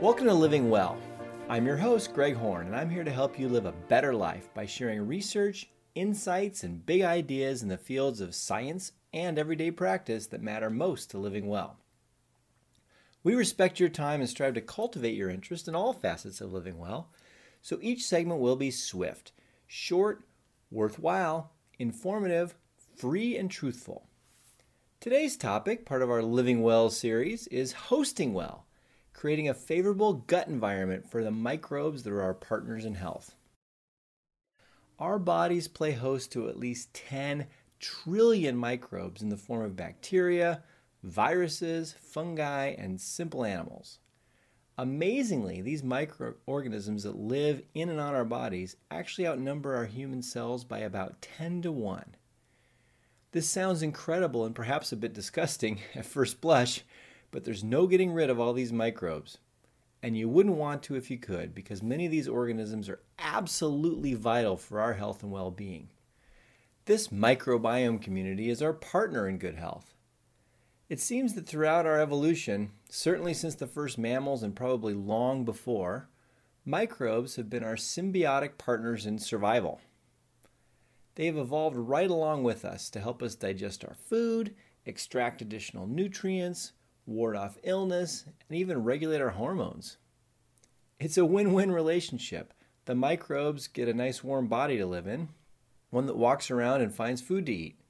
Welcome to Living Well. I'm your host, Greg Horn, and I'm here to help you live a better life by sharing research, insights, and big ideas in the fields of science and everyday practice that matter most to living well. We respect your time and strive to cultivate your interest in all facets of living well, so each segment will be swift, short, worthwhile, informative, free, and truthful. Today's topic, part of our Living Well series, is hosting well creating a favorable gut environment for the microbes that are our partners in health. Our bodies play host to at least 10 trillion microbes in the form of bacteria, viruses, fungi, and simple animals. Amazingly, these microorganisms that live in and on our bodies actually outnumber our human cells by about 10 to 1. This sounds incredible and perhaps a bit disgusting at first blush, but there's no getting rid of all these microbes. And you wouldn't want to if you could, because many of these organisms are absolutely vital for our health and well being. This microbiome community is our partner in good health. It seems that throughout our evolution, certainly since the first mammals and probably long before, microbes have been our symbiotic partners in survival. They have evolved right along with us to help us digest our food, extract additional nutrients, ward off illness, and even regulate our hormones. It's a win win relationship. The microbes get a nice warm body to live in, one that walks around and finds food to eat.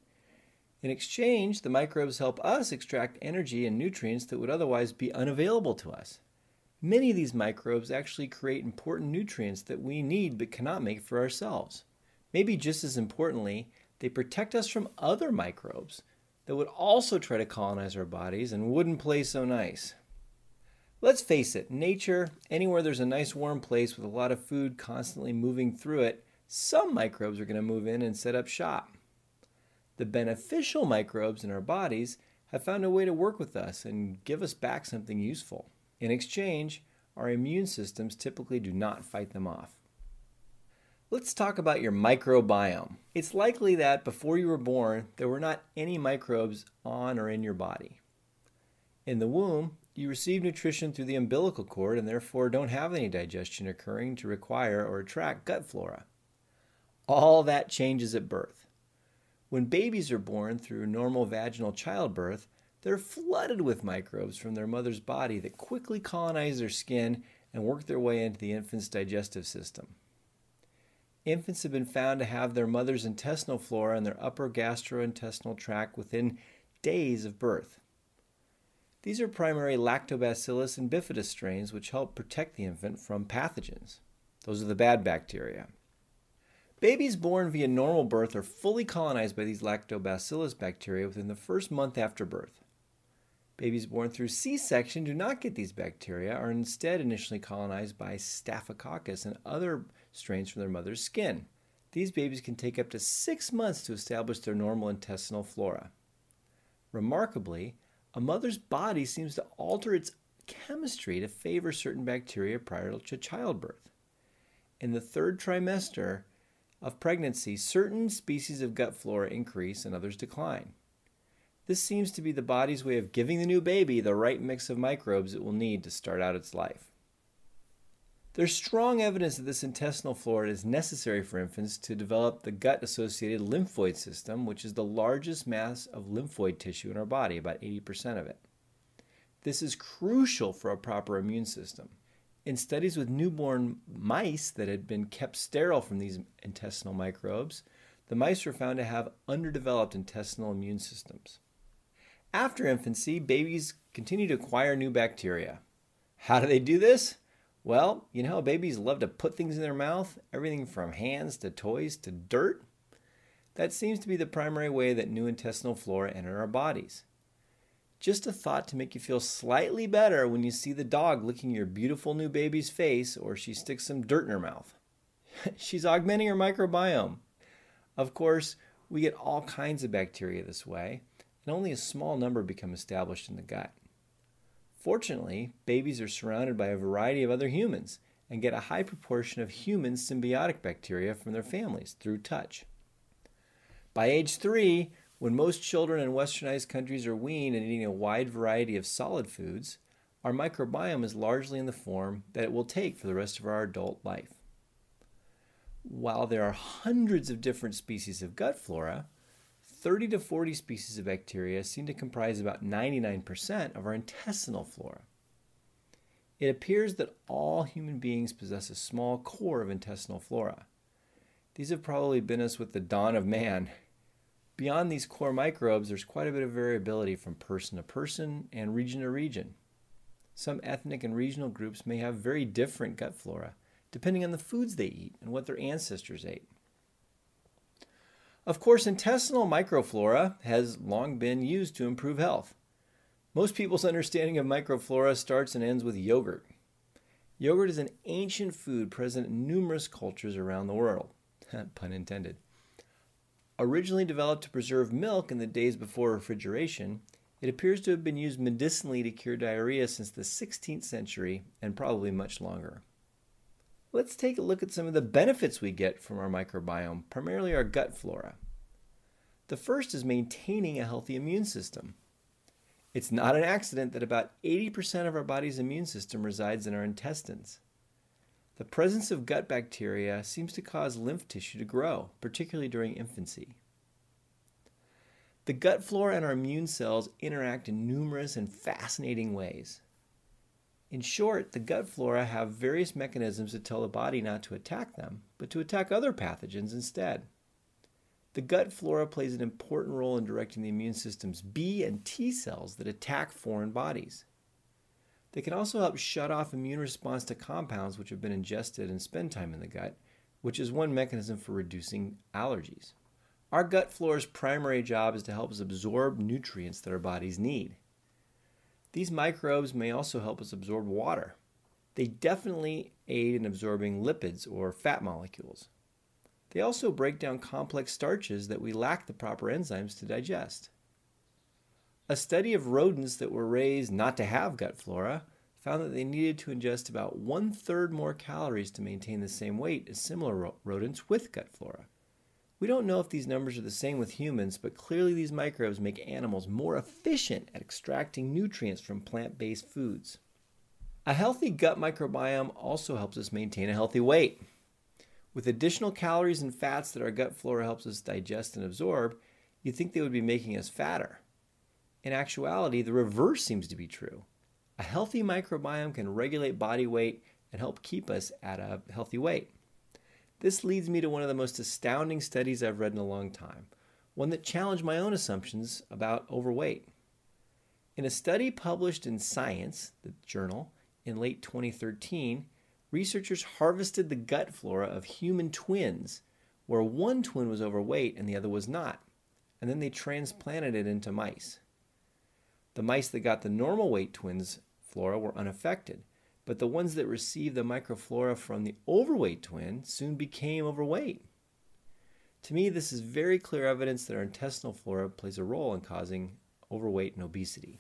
In exchange, the microbes help us extract energy and nutrients that would otherwise be unavailable to us. Many of these microbes actually create important nutrients that we need but cannot make for ourselves. Maybe just as importantly, they protect us from other microbes that would also try to colonize our bodies and wouldn't play so nice. Let's face it, nature, anywhere there's a nice warm place with a lot of food constantly moving through it, some microbes are going to move in and set up shop. The beneficial microbes in our bodies have found a way to work with us and give us back something useful. In exchange, our immune systems typically do not fight them off. Let's talk about your microbiome. It's likely that before you were born, there were not any microbes on or in your body. In the womb, you receive nutrition through the umbilical cord and therefore don't have any digestion occurring to require or attract gut flora. All that changes at birth. When babies are born through normal vaginal childbirth, they're flooded with microbes from their mother's body that quickly colonize their skin and work their way into the infant's digestive system infants have been found to have their mother's intestinal flora in their upper gastrointestinal tract within days of birth. These are primarily lactobacillus and bifidus strains, which help protect the infant from pathogens. Those are the bad bacteria. Babies born via normal birth are fully colonized by these lactobacillus bacteria within the first month after birth. Babies born through C section do not get these bacteria, are instead initially colonized by Staphylococcus and other strains from their mother's skin. These babies can take up to six months to establish their normal intestinal flora. Remarkably, a mother's body seems to alter its chemistry to favor certain bacteria prior to childbirth. In the third trimester of pregnancy, certain species of gut flora increase and others decline. This seems to be the body's way of giving the new baby the right mix of microbes it will need to start out its life. There's strong evidence that this intestinal flora is necessary for infants to develop the gut associated lymphoid system, which is the largest mass of lymphoid tissue in our body, about 80% of it. This is crucial for a proper immune system. In studies with newborn mice that had been kept sterile from these intestinal microbes, the mice were found to have underdeveloped intestinal immune systems. After infancy, babies continue to acquire new bacteria. How do they do this? Well, you know how babies love to put things in their mouth? Everything from hands to toys to dirt? That seems to be the primary way that new intestinal flora enter our bodies. Just a thought to make you feel slightly better when you see the dog licking your beautiful new baby's face or she sticks some dirt in her mouth. She's augmenting her microbiome. Of course, we get all kinds of bacteria this way, and only a small number become established in the gut. Fortunately, babies are surrounded by a variety of other humans and get a high proportion of human symbiotic bacteria from their families through touch. By age three, when most children in westernized countries are weaned and eating a wide variety of solid foods, our microbiome is largely in the form that it will take for the rest of our adult life. While there are hundreds of different species of gut flora, 30 to 40 species of bacteria seem to comprise about 99% of our intestinal flora. It appears that all human beings possess a small core of intestinal flora. These have probably been us with the dawn of man. Beyond these core microbes, there's quite a bit of variability from person to person and region to region. Some ethnic and regional groups may have very different gut flora, depending on the foods they eat and what their ancestors ate. Of course, intestinal microflora has long been used to improve health. Most people's understanding of microflora starts and ends with yogurt. Yogurt is an ancient food present in numerous cultures around the world. Pun intended. Originally developed to preserve milk in the days before refrigeration, it appears to have been used medicinally to cure diarrhea since the 16th century and probably much longer. Let's take a look at some of the benefits we get from our microbiome, primarily our gut flora. The first is maintaining a healthy immune system. It's not an accident that about 80% of our body's immune system resides in our intestines. The presence of gut bacteria seems to cause lymph tissue to grow, particularly during infancy. The gut flora and our immune cells interact in numerous and fascinating ways. In short, the gut flora have various mechanisms to tell the body not to attack them, but to attack other pathogens instead. The gut flora plays an important role in directing the immune system's B and T cells that attack foreign bodies. They can also help shut off immune response to compounds which have been ingested and spend time in the gut, which is one mechanism for reducing allergies. Our gut flora's primary job is to help us absorb nutrients that our bodies need. These microbes may also help us absorb water. They definitely aid in absorbing lipids or fat molecules. They also break down complex starches that we lack the proper enzymes to digest. A study of rodents that were raised not to have gut flora found that they needed to ingest about one third more calories to maintain the same weight as similar rodents with gut flora. We don't know if these numbers are the same with humans, but clearly these microbes make animals more efficient at extracting nutrients from plant based foods. A healthy gut microbiome also helps us maintain a healthy weight. With additional calories and fats that our gut flora helps us digest and absorb, you'd think they would be making us fatter. In actuality, the reverse seems to be true. A healthy microbiome can regulate body weight and help keep us at a healthy weight. This leads me to one of the most astounding studies I've read in a long time, one that challenged my own assumptions about overweight. In a study published in Science, the journal, in late 2013, researchers harvested the gut flora of human twins, where one twin was overweight and the other was not, and then they transplanted it into mice. The mice that got the normal weight twins' flora were unaffected, but the ones that received the microflora from the overweight twin soon became overweight. To me, this is very clear evidence that our intestinal flora plays a role in causing overweight and obesity.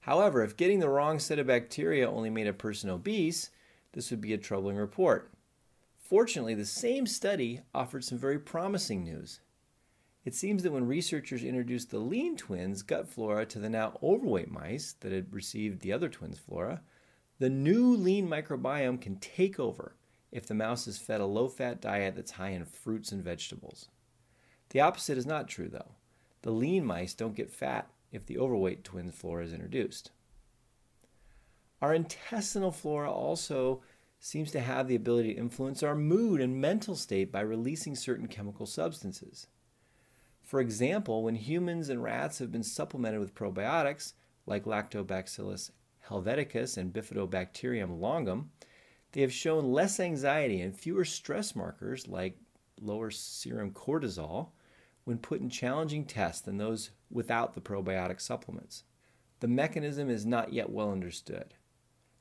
However, if getting the wrong set of bacteria only made a person obese, this would be a troubling report. Fortunately, the same study offered some very promising news. It seems that when researchers introduced the lean twins' gut flora to the now overweight mice that had received the other twins' flora, the new lean microbiome can take over if the mouse is fed a low fat diet that's high in fruits and vegetables. The opposite is not true, though. The lean mice don't get fat if the overweight twin flora is introduced. Our intestinal flora also seems to have the ability to influence our mood and mental state by releasing certain chemical substances. For example, when humans and rats have been supplemented with probiotics like Lactobacillus Helveticus and Bifidobacterium longum, they have shown less anxiety and fewer stress markers like lower serum cortisol when put in challenging tests than those without the probiotic supplements. The mechanism is not yet well understood.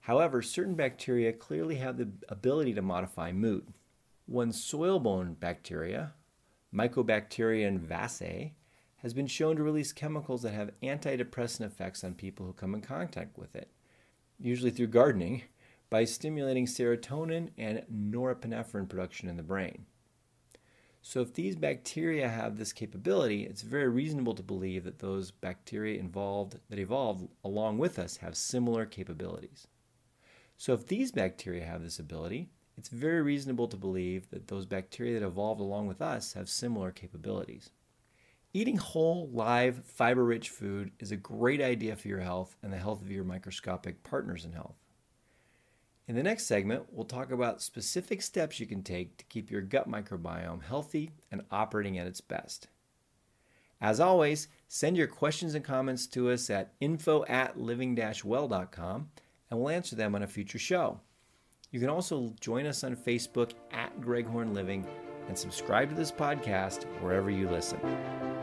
However, certain bacteria clearly have the ability to modify mood. One soil-borne bacteria, Mycobacterium vaccae, has been shown to release chemicals that have antidepressant effects on people who come in contact with it usually through gardening, by stimulating serotonin and norepinephrine production in the brain. So, if these bacteria have this capability, it's very reasonable to believe that those bacteria involved that evolved along with us have similar capabilities. So, if these bacteria have this ability, it's very reasonable to believe that those bacteria that evolved along with us have similar capabilities. Eating whole, live, fiber rich food is a great idea for your health and the health of your microscopic partners in health. In the next segment, we'll talk about specific steps you can take to keep your gut microbiome healthy and operating at its best. As always, send your questions and comments to us at info at living-well.com and we'll answer them on a future show. You can also join us on Facebook at Greghorn Living and subscribe to this podcast wherever you listen.